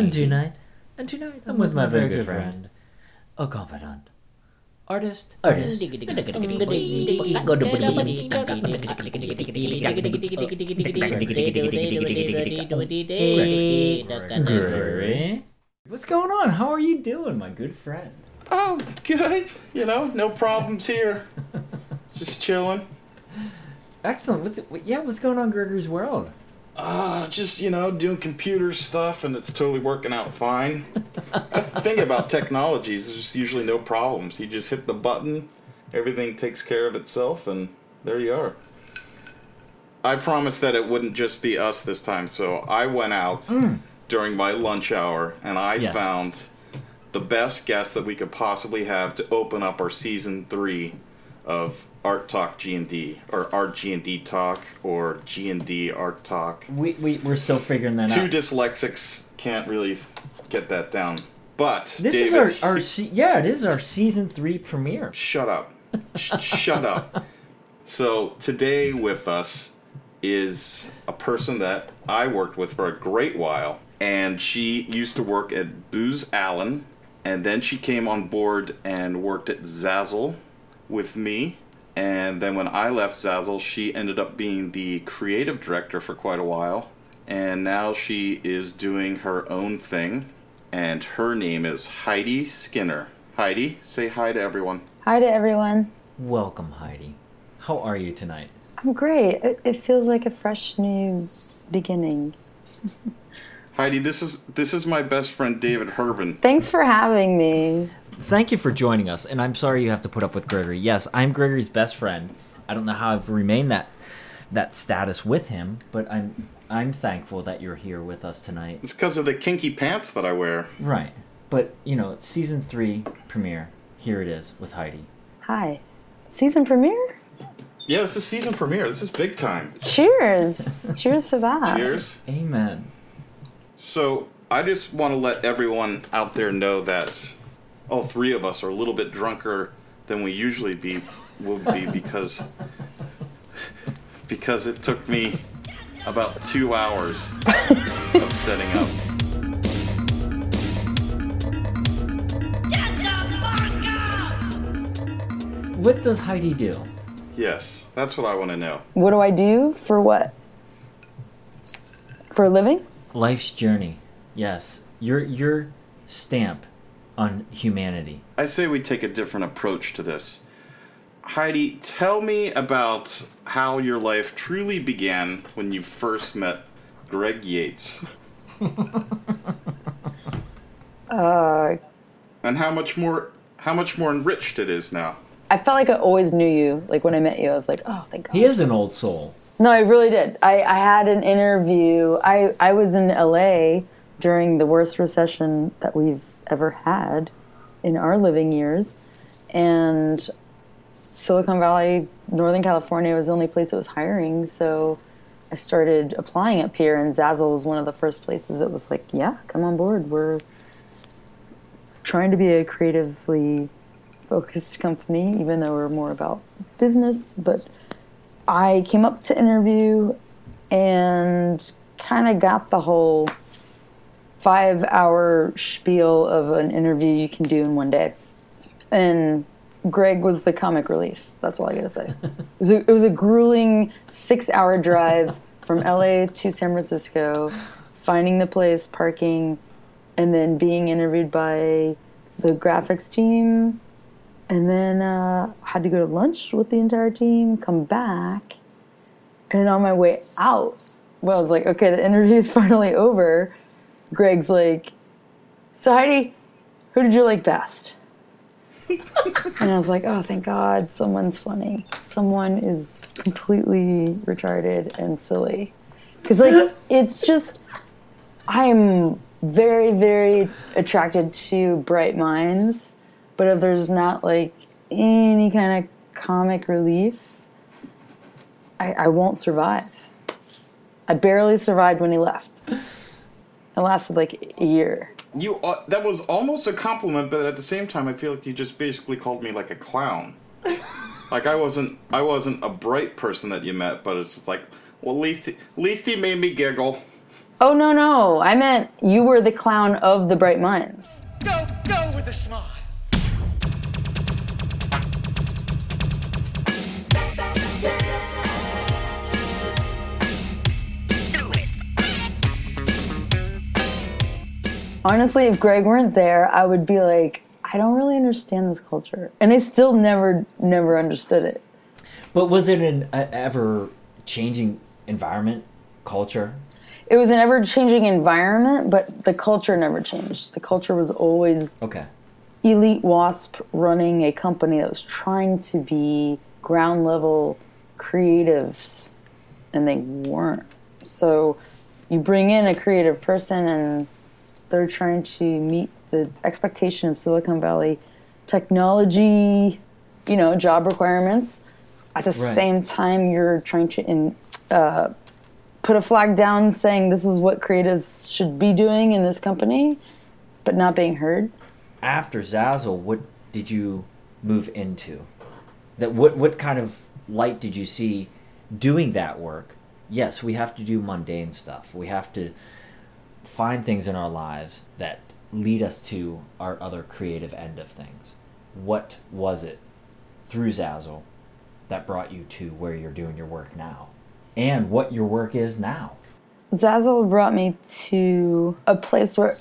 And G&D. tonight, and tonight I'm with my very good friend, a confidant, artist, artist. Gregory, what's going on? How are you doing, my good friend? Oh, good. You know, no problems here. Just chilling. Excellent. What's what- yeah? What's going on, Gregory's world? Uh, just, you know, doing computer stuff and it's totally working out fine. That's the thing about technologies, there's just usually no problems. You just hit the button, everything takes care of itself, and there you are. I promised that it wouldn't just be us this time, so I went out during my lunch hour and I Yes. found the best guest that we could possibly have to open up our season three of Art Talk G and D, or Art G and D Talk, or G and D Art Talk. We we we're still figuring that Two out. dyslexics can't really get that down. But This David, is our our se- yeah. It is our season three premiere. shut up, Sh- shut up. So today with us is a person that I worked with for a great while, and she used to work at Booz Allen, and then she came on board and worked at Zazzle with me. And then when I left Zazzle, she ended up being the creative director for quite a while. And now she is doing her own thing. And her name is Heidi Skinner. Heidi, say hi to everyone. Hi to everyone. Welcome, Heidi. How are you tonight? I'm great. It, it feels like a fresh new beginning. Heidi, this is this is my best friend David Herbin. Thanks for having me. Thank you for joining us, and I'm sorry you have to put up with Gregory. Yes, I'm Gregory's best friend. I don't know how I've remained that that status with him, but I'm I'm thankful that you're here with us tonight. It's because of the kinky pants that I wear. Right. But, you know, season 3 premiere. Here it is with Heidi. Hi. Season premiere? Yeah, this is season premiere. This is big time. Cheers. Cheers to that. Cheers. Amen. So I just want to let everyone out there know that all three of us are a little bit drunker than we usually be will be because because it took me about two hours of setting up. What does Heidi do? Yes, that's what I want to know. What do I do for what? For a living? Life's journey. Yes. Your your stamp on humanity. I say we take a different approach to this. Heidi, tell me about how your life truly began when you first met Greg Yates. Uh, and how much more how much more enriched it is now. I felt like I always knew you. Like when I met you, I was like, oh, thank God. He is an old soul. No, I really did. I, I had an interview. I, I was in LA during the worst recession that we've ever had in our living years. And Silicon Valley, Northern California was the only place that was hiring. So I started applying up here, and Zazzle was one of the first places that was like, yeah, come on board. We're trying to be a creatively focused company, even though we're more about business. But I came up to interview and kind of got the whole five hour spiel of an interview you can do in one day. And Greg was the comic relief. That's all I gotta say. It was a, it was a grueling six hour drive from LA to San Francisco, finding the place, parking, and then being interviewed by the graphics team. And then uh, had to go to lunch with the entire team, come back, and on my way out, well, I was like, okay, the interview's finally over. Greg's like, so Heidi, who did you like best? and I was like, oh, thank God, someone's funny. Someone is completely retarded and silly. Because, like, it's just, I'm very, very attracted to bright minds, but if there's not like any kind of comic relief, I, I won't survive. I barely survived when he left. It lasted like a year. You uh, that was almost a compliment, but at the same time, I feel like you just basically called me like a clown. like I wasn't I wasn't a bright person that you met, but it's just like, well, Lethe, Lethe made me giggle. Oh no no! I meant you were the clown of the Bright Minds. Go, go with a smile. Honestly, if Greg weren't there, I would be like, I don't really understand this culture, and I still never never understood it. But was it an uh, ever changing environment, culture? It was an ever changing environment, but the culture never changed. The culture was always Okay. elite wasp running a company that was trying to be ground level creatives and they weren't so you bring in a creative person and they're trying to meet the expectation of silicon valley technology you know job requirements at the Right. same time you're trying to in, uh, put a flag down saying this is what creatives should be doing in this company but not being heard After Zazzle, what did you move into? That what what kind of light did you see doing that work? Yes, we have to do mundane stuff. We have to find things in our lives that lead us to our other creative end of things. What was it through Zazzle that brought you to where you're doing your work now? And what your work is now? Zazzle brought me to a place where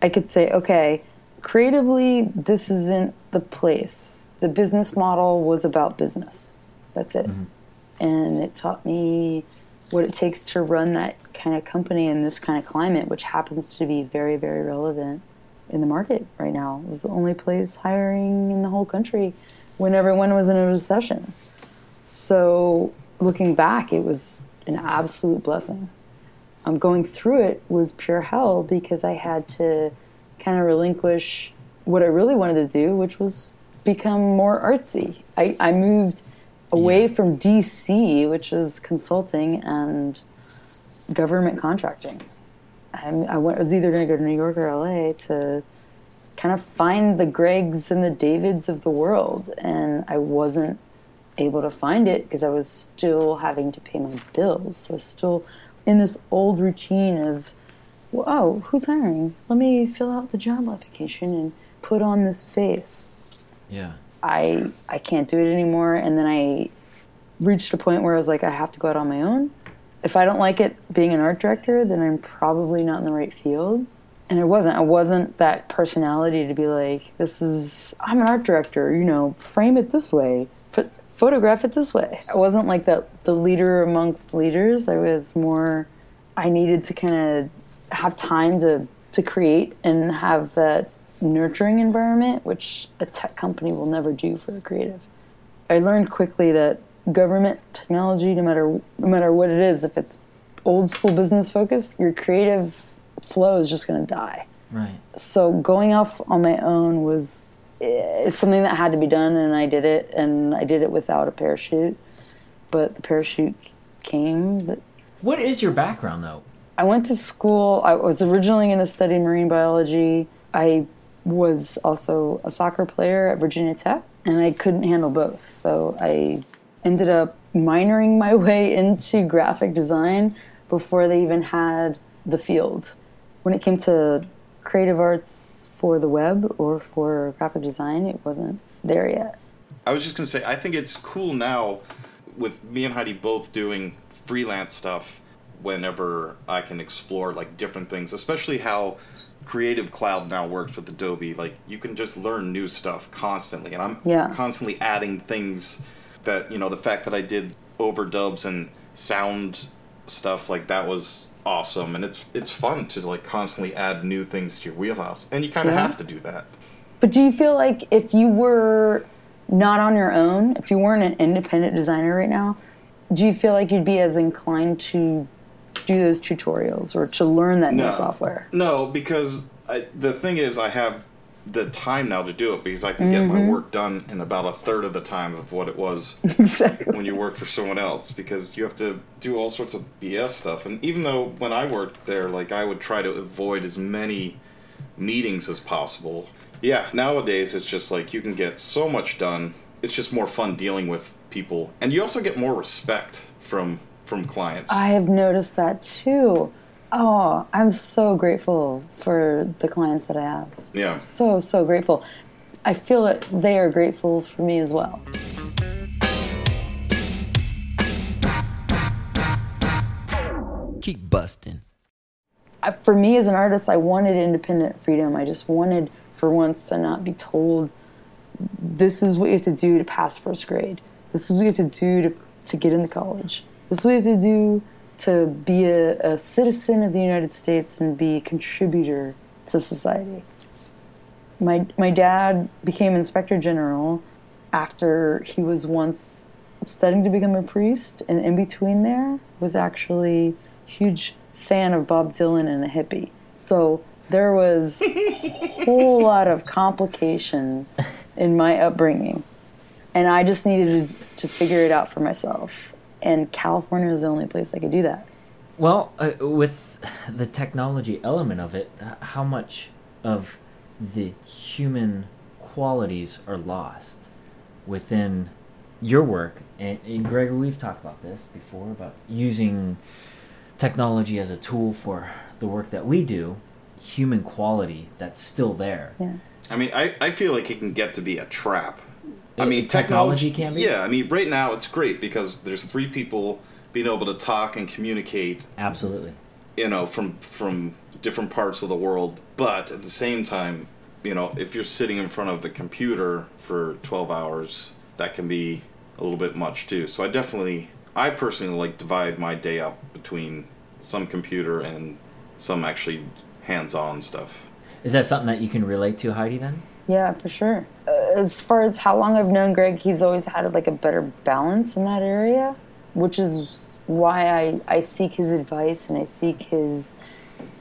I could say, okay, creatively, this isn't the place. The business model was about business. That's it. Mm-hmm. And it taught me what it takes to run that kind of company in this kind of climate, which happens to be very, very relevant in the market right now. It was the only place hiring in the whole country when everyone was in a recession. So looking back, it was an absolute blessing um, going through it was pure hell because I had to kind of relinquish what I really wanted to do, which was become more artsy. I, I moved away Yeah. from DC, which is consulting and government contracting. I, I went, I was either going to go to New York or LA to kind of find the Gregs and the Davids of the world, and I wasn't able to find it because I was still having to pay my bills. So I was still in this old routine of, well, oh, who's hiring? Let me fill out the job application and put on this face. Yeah. I I can't do it anymore. And then I reached a point where I was like, I have to go out on my own. If I don't like it being an art director, then I'm probably not in the right field. And I wasn't. I wasn't that personality to be like, this is, I'm an art director, you know, frame it this way, ph- photograph it this way. I wasn't like that, the leader amongst leaders. I was more, I needed to kind of have time to, to create and have that nurturing environment, which a tech company will never do for a creative. I learned quickly that government technology, no matter no matter what it is, if it's old school business focused, your creative flow is just going to die. Right. So going off on my own was eh, it's something that had to be done, and I did it, and I did it without a parachute. But the parachute came. But What is your background though? I went to school. I was originally going to study marine biology. I was also a soccer player at Virginia Tech, and I couldn't handle both. So I ended up minoring my way into graphic design before they even had the field. When it came to creative arts for the web or for graphic design, it wasn't there yet. I was just gonna say, I think it's cool now with me and Heidi both doing freelance stuff whenever I can explore like different things, especially how Creative Cloud now works with Adobe. Like you can just learn new stuff constantly, and I'm Yeah. constantly adding things that you know. The fact that I did overdubs and sound stuff like that was awesome, and it's it's fun to like constantly add new things to your wheelhouse, and you kind of Yeah. have to do that. But do you feel like if you were not on your own, if you weren't an independent designer right now, do you feel like you'd be as inclined to do those tutorials or to learn that No. new software. No, because I, the thing is, I have the time now to do it because I can get Mm-hmm. my work done in about a third of the time of what it was exactly. when you work for someone else because you have to do all sorts of BS stuff. And even though when I worked there, like I would try to avoid as many meetings as possible. Yeah, nowadays it's just like you can get so much done. It's just more fun dealing with people, and you also get more respect from from clients. I have noticed that too. Oh, I'm so grateful for the clients that I have. yeah. So, so grateful. I feel that they are grateful for me as well. Keep busting. I- For me as an artist, I wanted independent freedom. I just wanted, for once, to not be told this is what you have to do to pass first grade. This is what you have to do to, to get into college. This is what you have to do to be a, a citizen of the United States and be a contributor to society. My, my dad became inspector general after he was once studying to become a priest, and in between there was actually a huge fan of Bob Dylan and a hippie. So there was a whole lot of complication in my upbringing, and I just needed to, to figure it out for myself. And California is the only place I could do that. Well, uh, with the technology element of it, how much of the human qualities are lost within your work? And, and Gregor, we've talked about this before about using technology as a tool for the work that we do. Human quality that's still there. Yeah. I mean, I, I feel like it can get to be a trap. I mean, technology technology, can be? Yeah, I mean, right now it's great because there's three people being able to talk and communicate, Absolutely. you know, from from different parts of the world. But at the same time, you know, if you're sitting in front of the computer for 12 hours, that can be a little bit much too. So I definitely, I personally like divide my day up between some computer and some actually hands-on stuff. Is that something that you can relate to, Heidi? Then. Yeah, for sure. Uh, as far as how long I've known Greg, he's always had like a better balance in that area, which is why I, I seek his advice and I seek his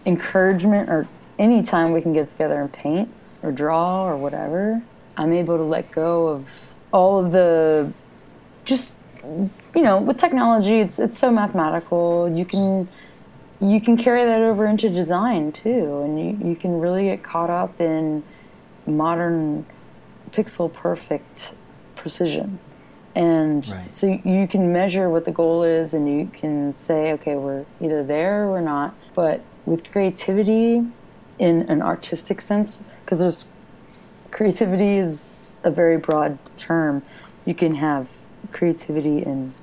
encouragement or anytime we can get together and paint or draw or whatever, I'm able to let go of all of the just you know, with technology it's it's so mathematical. You can you can carry that over into design too and you, you can really get caught up in modern pixel perfect precision. And Right. so you can measure what the goal is and you can say, okay, we're either there or we're not. But with creativity in an artistic sense, because there's creativity is a very broad term. You can have creativity and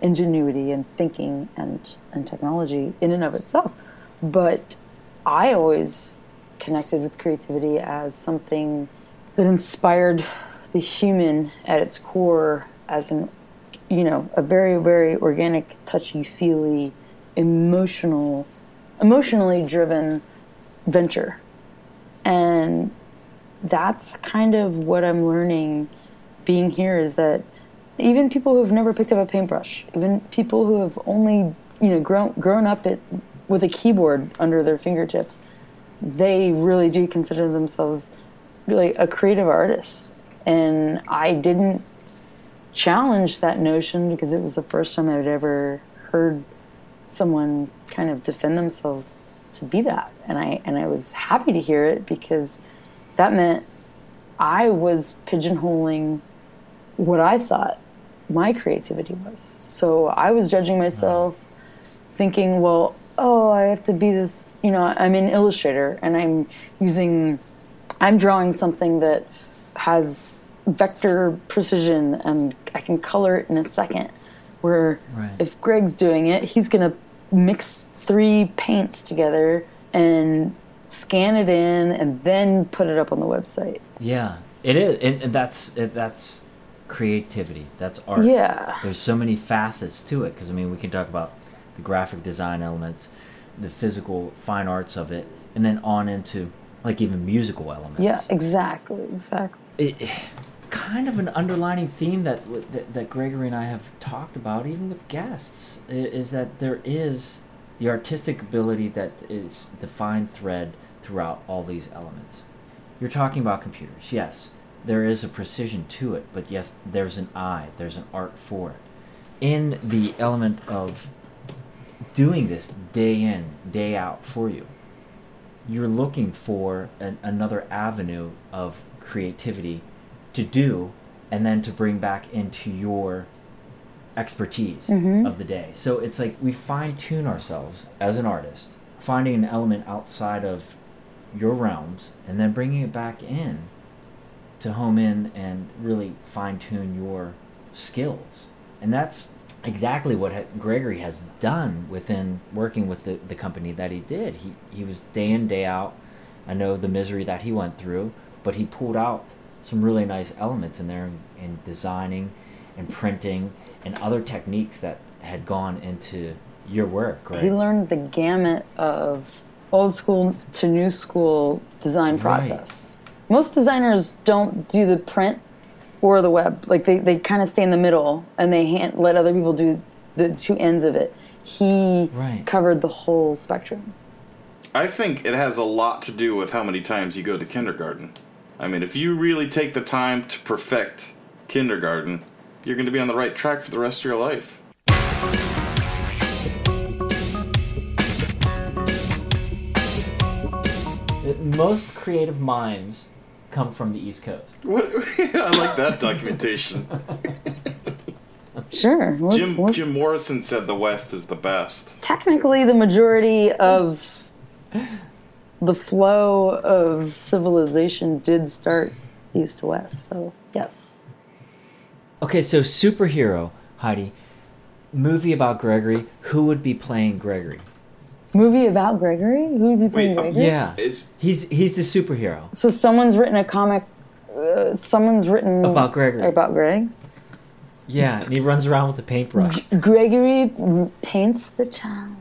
ingenuity and thinking and, and technology in and of itself. But I always connected with creativity as something that inspired the human at its core as an you know a very very organic touchy feely emotional emotionally driven venture. And that's kind of what i'm learning being here is that even people who have never picked up a paintbrush even people who have only you know grown grown up it with a keyboard under their fingertips they really do consider themselves like a creative artist. And i didn't challenge that notion because it was the first time i'd ever heard someone kind of defend themselves to be that. And i and i was happy to hear it because that meant i was pigeonholing what i thought my creativity was. So i was judging myself thinking well oh i have to be this you know i'm an illustrator and i'm using i'm drawing something that has vector precision and i can color it in a second where Right. if greg's doing it he's going to mix three paints together and scan it in and then put it up on the website Yeah, it is, that's it, that's creativity. That's art. yeah There's so many facets to it because I mean we can talk about the graphic design elements, the physical fine arts of it, and then on into like even musical elements. yeah exactly exactly It, kind of an underlining theme that, that that Gregory and I have talked about, even with guests, is that there is the artistic ability that is the fine thread throughout all these elements. You're talking about computers, yes. There is a precision to it, but yes, there's an eye, there's an art for it. In the element of doing this day in, day out for you, you're looking for an, another avenue of creativity to do and then to bring back into your expertise Mhm. of the day. So it's like we fine tune ourselves as an artist, finding an element outside of your realms and then bringing it back in to home in and really fine tune your skills. And that's exactly what ha- Gregory has done within working with the, the company that he did. He, he was day in, day out. I know the misery that he went through, but he pulled out some really nice elements in there in, in designing and printing and other techniques that had gone into your work. Greg. He learned the gamut of old school to new school design Right. process. Most designers don't do the print or the web. Like they, they kind of stay in the middle and they hand, let other people do the two ends of it. He Right. covered the whole spectrum. I think it has a lot to do with how many times you go to kindergarten. I mean, if you really take the time to perfect kindergarten, you're going to be on the right track for the rest of your life. Most creative minds come from the East Coast. What? I like that documentation. Sure. Let's, Jim let's- Jim Morrison said the West is the best. technically the majority of the flow of civilization did start east to west. So yes. Okay, so superhero, Heidi, movie about Gregory. Who would be playing Gregory? Movie about Gregory? Who would be playing Wait, um, Gregory? Yeah, It's he's he's the superhero. So someone's written a comic. Uh, someone's written About Gregory. About Greg. Yeah, and he runs around with a paintbrush. Gregory paints the town.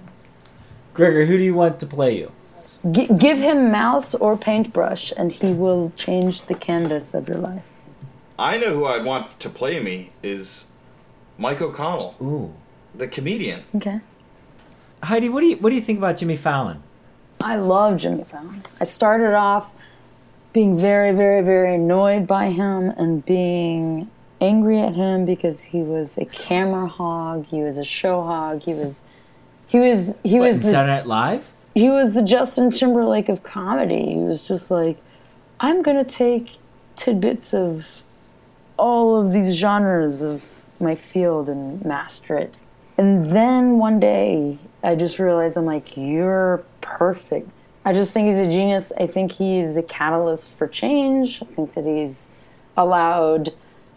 Gregory, who do you want to play you? G- give him mouse or paintbrush, and he will change the canvas of your life. I know who I'd want to play me is Mike O'Connell, Ooh, the comedian. Okay. Heidi, what do you what do you think about Jimmy Fallon? I love Jimmy Fallon. I started off being very, very, very annoyed by him and being angry at him because he was a camera hog. He was a show hog. He was, he was, he What, was the, Saturday Night Live? he was the Justin Timberlake of comedy. He was just like, I'm gonna take tidbits of all of these genres of my field and master it. And then one day, I just realized I'm like, you're perfect. I just think he's a genius. I think he's a catalyst for change. I think that he's allowed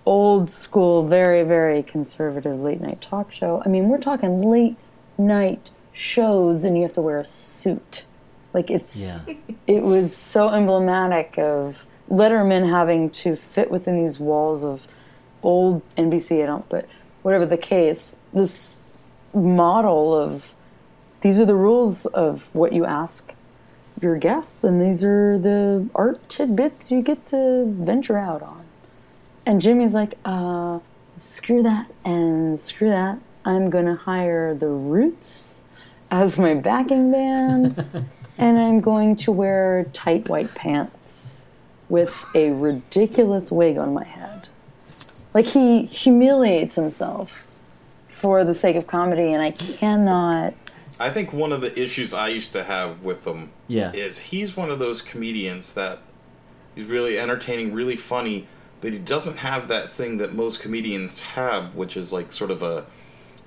old school, very, very conservative late night talk show. I mean, we're talking late night shows and you have to wear a suit. Like it's Yeah. it was so emblematic of Letterman having to fit within these walls of old NBC, I don't, but whatever the case, this model of these are the rules of what you ask your guests, and these are the art tidbits you get to venture out on. And Jimmy's like, uh, screw that and screw that. I'm gonna hire the Roots as my backing band, and I'm going to wear tight white pants with a ridiculous wig on my head. Like he humiliates himself for the sake of comedy, and I cannot. I think one of the issues I used to have with him Yeah. is he's one of those comedians that he's really entertaining, really funny, but he doesn't have that thing that most comedians have, which is like sort of a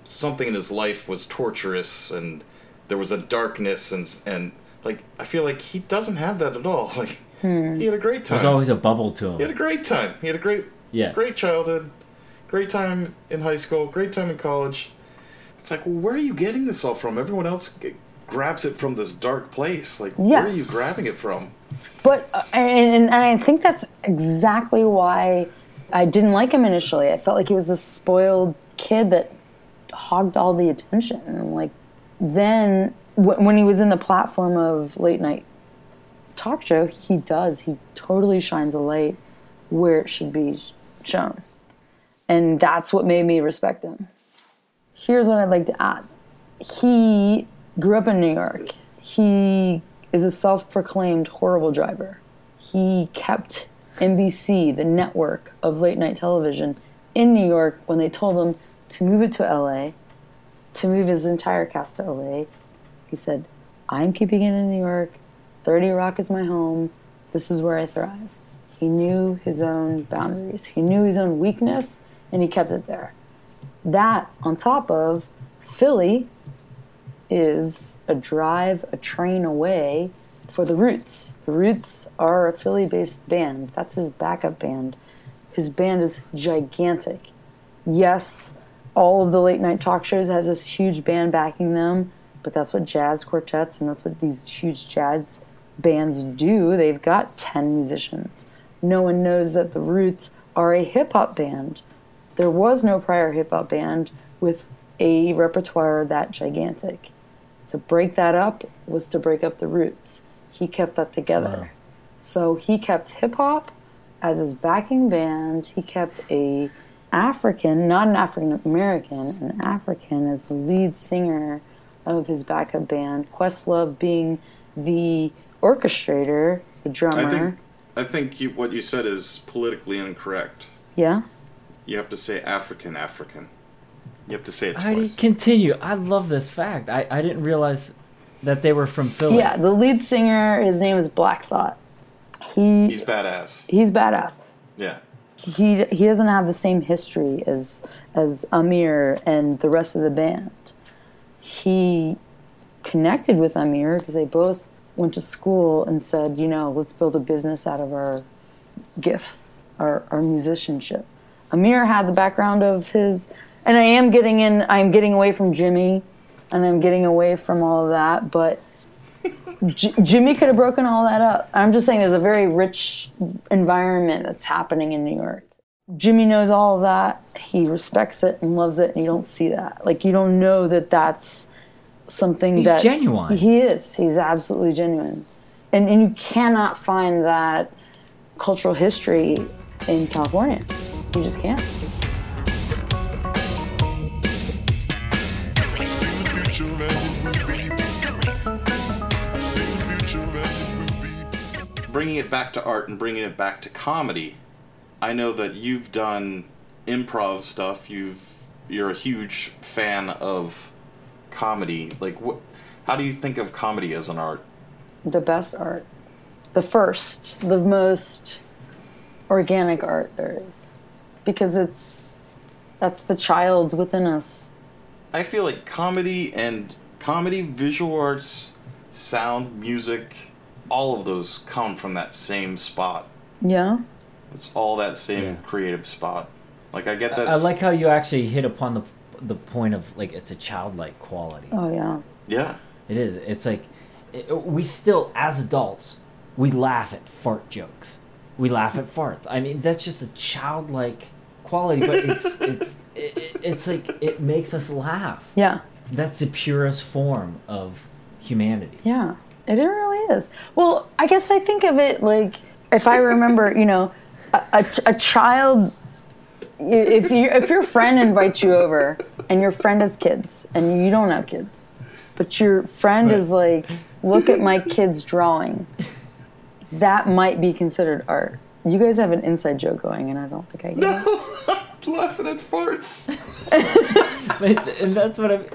something in his life was torturous and there was a darkness and and like I feel like he doesn't have that at all. Like hmm. he had a great time. There's always a bubble to him. he had a great time. He had a great Yeah. great childhood, great time in high school, great time in college. It's like, well, where are you getting this all from? Everyone else g- grabs it from this dark place. Like, where are you grabbing it from? But uh, and, and I think that's exactly why I didn't like him initially. I felt like he was a spoiled kid that hogged all the attention. And like then w- when he was in the platform of late night talk show, he does. He totally shines a light where it should be shown, and that's what made me respect him. Here's what I'd like to add. He grew up in New York. He is a self proclaimed horrible driver. He kept NBC, the network of late night television, in New York when they told him to move it to LA, to move his entire cast to LA. He said, I'm keeping it in New York. 30 Rock is my home. This is where I thrive. He knew his own boundaries, he knew his own weakness, and he kept it there. That, on top of Philly, is a drive, a train away for the Roots. The Roots are a Philly based band. That's his backup band. His band is gigantic. Yes, all of the late night talk shows has this huge band backing them, but that's what jazz quartets and that's what these huge jazz bands do. They've got 10 musicians. No one knows that the Roots are a hip hop band. There was no prior hip hop band with a repertoire that gigantic. To break that up was to break up the Roots. He kept that together. Wow. So he kept hip hop as his backing band. He kept a African, not an African American, an African as the lead singer of his backup band. Questlove being the orchestrator, the drummer. I think I think you, what you said is politically incorrect. yeah. You have to say African African. You have to say it Heidi, twice. continue. I love this fact. I, I didn't realize that they were from Philly. Yeah, the lead singer, his name is Black Thought. He He's badass. he's badass. Yeah. he he doesn't have the same history as as Ahmir and the rest of the band. He connected with Ahmir because they both went to school and said, you know, let's build a business out of our gifts, our, our musicianship. Ahmir had the background of his, and I am getting in, I'm getting away from Jimmy, and I'm getting away from all of that, but J- Jimmy could have broken all that up. I'm just saying there's a very rich environment that's happening in New York. Jimmy knows all of that. He respects it and loves it, and you don't see that. Like you don't know that that's something He's that's genuine. He is. He's absolutely genuine, and and you cannot find that cultural history in California. You just can't. Bringing it back to art and bringing it back to comedy. I know that you've done improv stuff. You've you're a huge fan of comedy. Like what how do you think of comedy as an art? the best art, the first, the most organic art there is, because it's that's the child within us. I feel like comedy and comedy, visual arts, sound, music, all of those come from that same spot. Yeah, It's all that same Yeah. creative spot. Like I get that. I like how you actually hit upon the the point of like it's a childlike quality. oh yeah, Yeah. It is. It's like it, we still, as adults, we laugh at fart jokes. We laugh at farts. I mean, that's just a childlike quality, but it's it's it, it- it's like it makes us laugh. yeah, That's the purest form of humanity. yeah. It really is. Well, I guess I think of it like if I remember, you know, a, a, a child. If you if your friend invites you over and your friend has kids and you don't have kids, but your friend Right. is like, look at my kid's drawing. That might be considered art. You guys have an inside joke going, and I don't think I get it. I'm laughing at farts. and that's what I'm.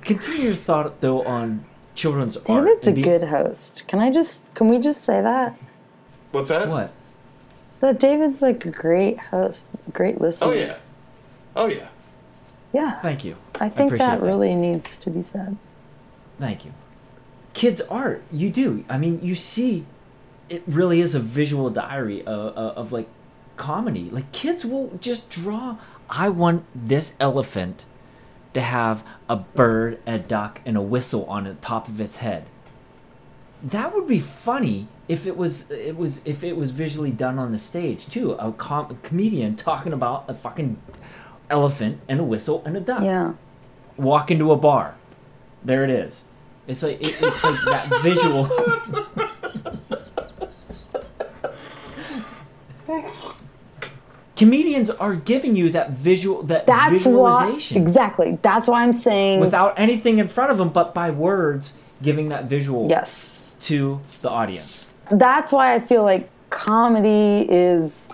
Continue your thought though on children's art. David's a be- good host. Can I just? Can we just say that? What's that? What? That David's like a great host, great listener. Oh yeah. Oh yeah. Yeah. Thank you. I think appreciate that really needs to be said. Thank you. Kids' art, you do. I mean, you see, it really is a visual diary of, of, of like comedy. Like kids will just draw. I want this elephant to have a bird, a duck, and a whistle on the top of its head. That would be funny if it was it was if it was visually done on the stage too. A, com- a comedian talking about a fucking elephant and a whistle and a duck Yeah. walk into a bar. There it is. It's like it, it's like that visual. comedians are giving you that visual that That's why visualization exactly. That's why I'm saying without anything in front of them but by words giving that visual yes. to the audience That's why I feel like comedy is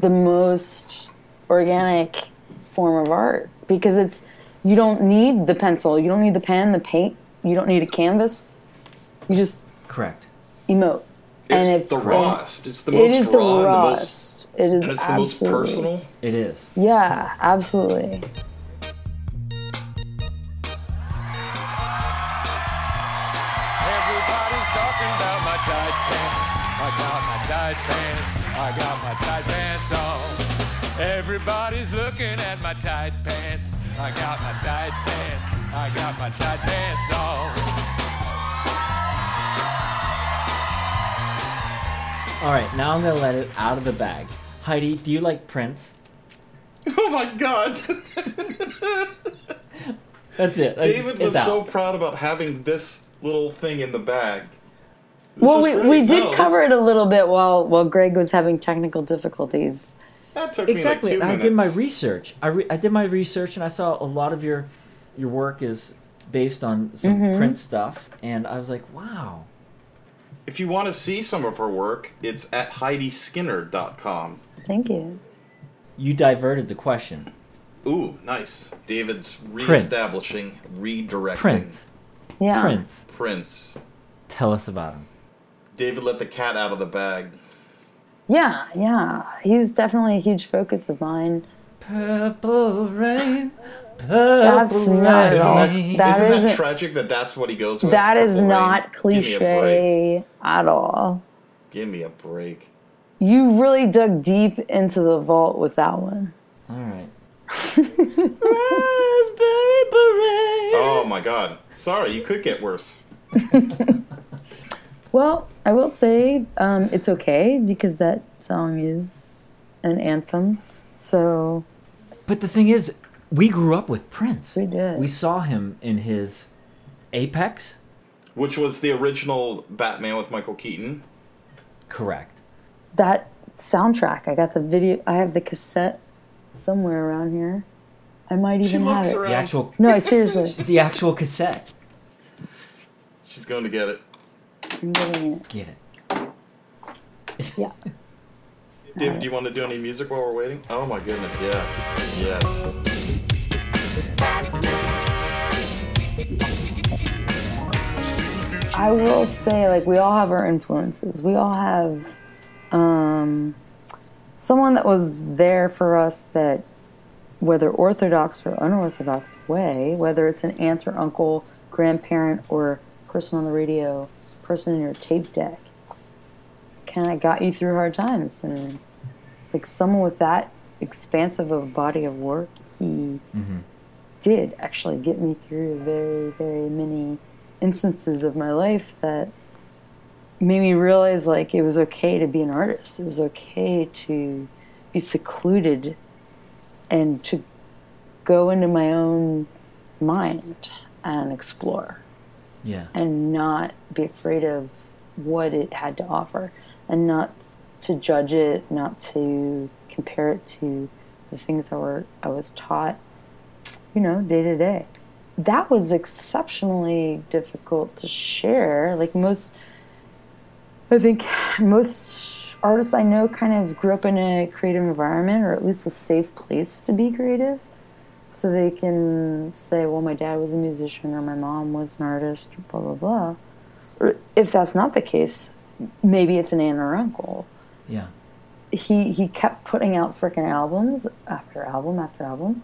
the most organic form of art because it's you don't need the pencil, you don't need the pen, the paint, you don't need a canvas. You just correct emote. It's and if- the rawest. It's the It most is the raw and the most, rawest. It is and it's the most personal. it is Yeah, absolutely. Everybody's talking about my tight pants. I got my tight pants. I got my tight pants on. Everybody's looking at my tight pants. I got my tight pants. I got my tight pants on. All right now i'm gonna let it out of the bag heidi do you like prince Oh my god! that's it That's- David was out. so proud about having this little thing in the bag. This Well, we, we did No, cover it a little bit while while Greg was having technical difficulties. That took exactly me like two i did my research I, re- I did my research and i saw a lot of your your work is based on some Mm-hmm. prince stuff and i was like wow If you want to see some of her work, it's at HeidiSkinner.com. Thank you. you diverted the question Ooh, nice. David's reestablishing, redirecting. prince Yeah. prince Prince. tell us about him David let the cat out of the bag. Yeah, yeah. He's definitely a huge focus of mine. Purple rain. Purple That's not rain. at all. Isn't that, That isn't that isn't- tragic that that's what he goes with? That is Purple Rain? not Give me a break. cliche at all. Give me a break. You really dug deep into the vault with that one. All right. Raspberry beret. Oh my god. Sorry, you could get worse. Well, I will say um, it's okay because that song is an anthem. So But the thing is, we grew up with Prince. We did. We saw him in his apex. Which was the original Batman with Michael Keaton. Correct. that soundtrack, I got the video. I have the cassette somewhere around here. I might She even have looks it. around. The actual, No, seriously, the actual cassette. She's going to get it. I'm getting it. Get it. Yeah. David, do you want to do any music while we're waiting? Oh my goodness, yeah. Yes. I will say, like, we all have our influences. We all have um, someone that was there for us that, whether orthodox or unorthodox way, whether it's an aunt or uncle, grandparent, or person on the radio, person in your tape deck, kind of got you through hard times. And, like, someone with that expansive of a body of work, he mm-hmm. did actually get me through very, very many instances of my life that made me realize like it was okay to be an artist. It was okay to be secluded and to go into my own mind and explore Yeah. and not be afraid of what it had to offer and not to judge it, not to compare it to the things I were I was taught, you know, day to day. That was exceptionally difficult to share. Like most I think most artists I know kind of grew up in a creative environment or at least a safe place to be creative. So they can say, well, my dad was a musician or my mom was an artist, blah, blah, blah. Or if that's not the case, maybe it's an aunt or uncle. Yeah. He, he kept putting out freaking albums after album after album.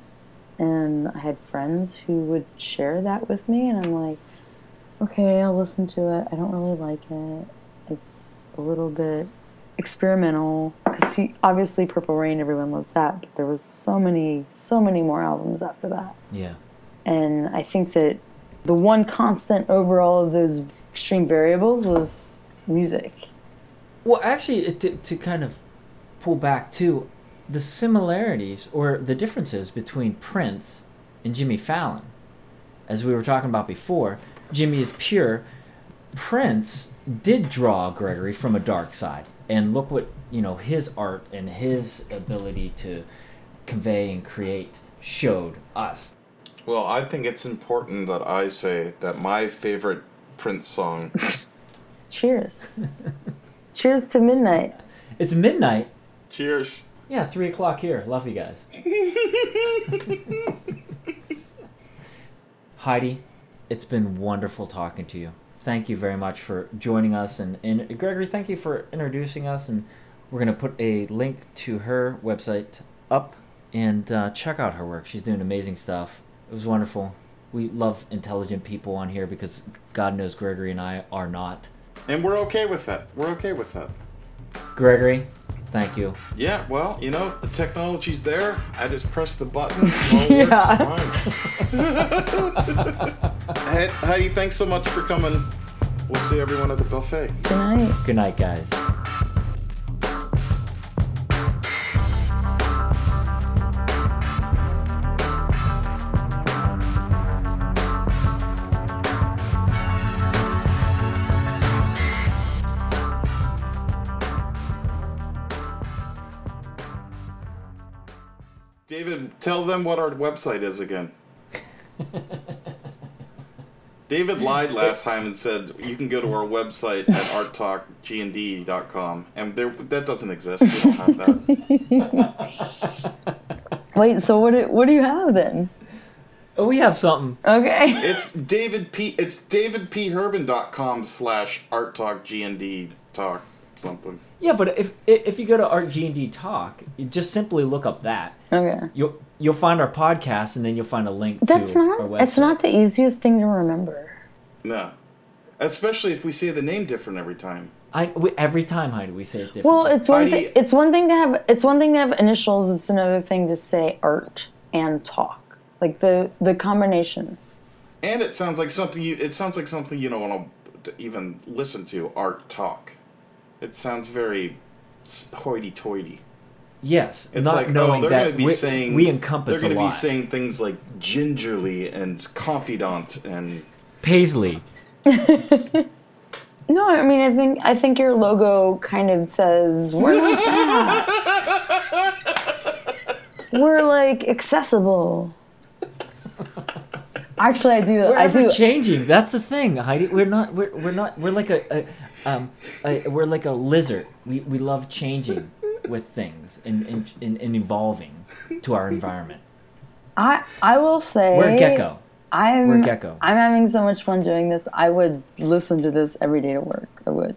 And I had friends who would share that with me, and I'm like, okay, I'll listen to it. I don't really like it. It's a little bit experimental because he obviously Purple Rain, everyone loves that, but there was so many, so many more albums after that. Yeah. And I think that the one constant over all of those extreme variables was music. Well, actually, it- to, to kind of pull back to the similarities or the differences between Prince and Jimmy Fallon, as we were talking about before, Jimmy is pure. Prince did draw Gregory from a dark side and look what you know his art and his ability to convey and create showed us. Well, I think it's important that I say that my favorite Prince song. Cheers. Cheers to midnight. It's midnight. Cheers. Yeah, three o'clock here. Love you guys. Heidi, it's been wonderful talking to you. Thank you very much for joining us, and, and Gregory, thank you for introducing us. And we're gonna put a link to her website up, and uh, check out her work. She's doing amazing stuff. It was wonderful. We love intelligent people on here because God knows Gregory and I are not. And we're okay with that. We're okay with that. Gregory, thank you. Yeah, well, you know, the technology's there. I just press the button. Yeah. works fine. Hey, Heidi, thanks so much for coming. We'll see everyone at the buffet. Good night. Good night, guys. Tell them what our website is again. David lied last time and said you can go to our website at arttalkgnd.com, and there that doesn't exist. We don't have that. Wait, so what do, what do you have then? Oh, we have something. Okay. It's David P. It's davidpherban.com slash arttalkgnd talk something. Yeah, but if if you go to Art G and D Talk, you just simply look up that. Okay. You'll you'll find our podcast, and then you'll find a link That's to not our it's not the easiest thing to remember. No, especially if we say the name different every time. I we, every time Heidi we say it different. Well, it's one thing it's one thing to have it's one thing to have initials, it's another thing to say art and talk. Like the the combination. And it sounds like something you. It sounds like something you don't want to even listen to. Art talk. It sounds very hoity-toity. yes, It's not like oh, knowing they're that going to be we, saying we encompass They're a going to be saying things like gingerly and confidant and Paisley. No, I mean I think I think your logo kind of says we're not that. we're like accessible. Actually, I do. We're I ever do. changing. That's the thing, Heidi. We're not. We're, we're not. We're like a, a um. A, we're like a lizard. We we love changing with things and and, and, evolving to our environment. I I will say We're a gecko. I'm We're gecko. I'm having so much fun doing this. I would listen to this every day to work. I would.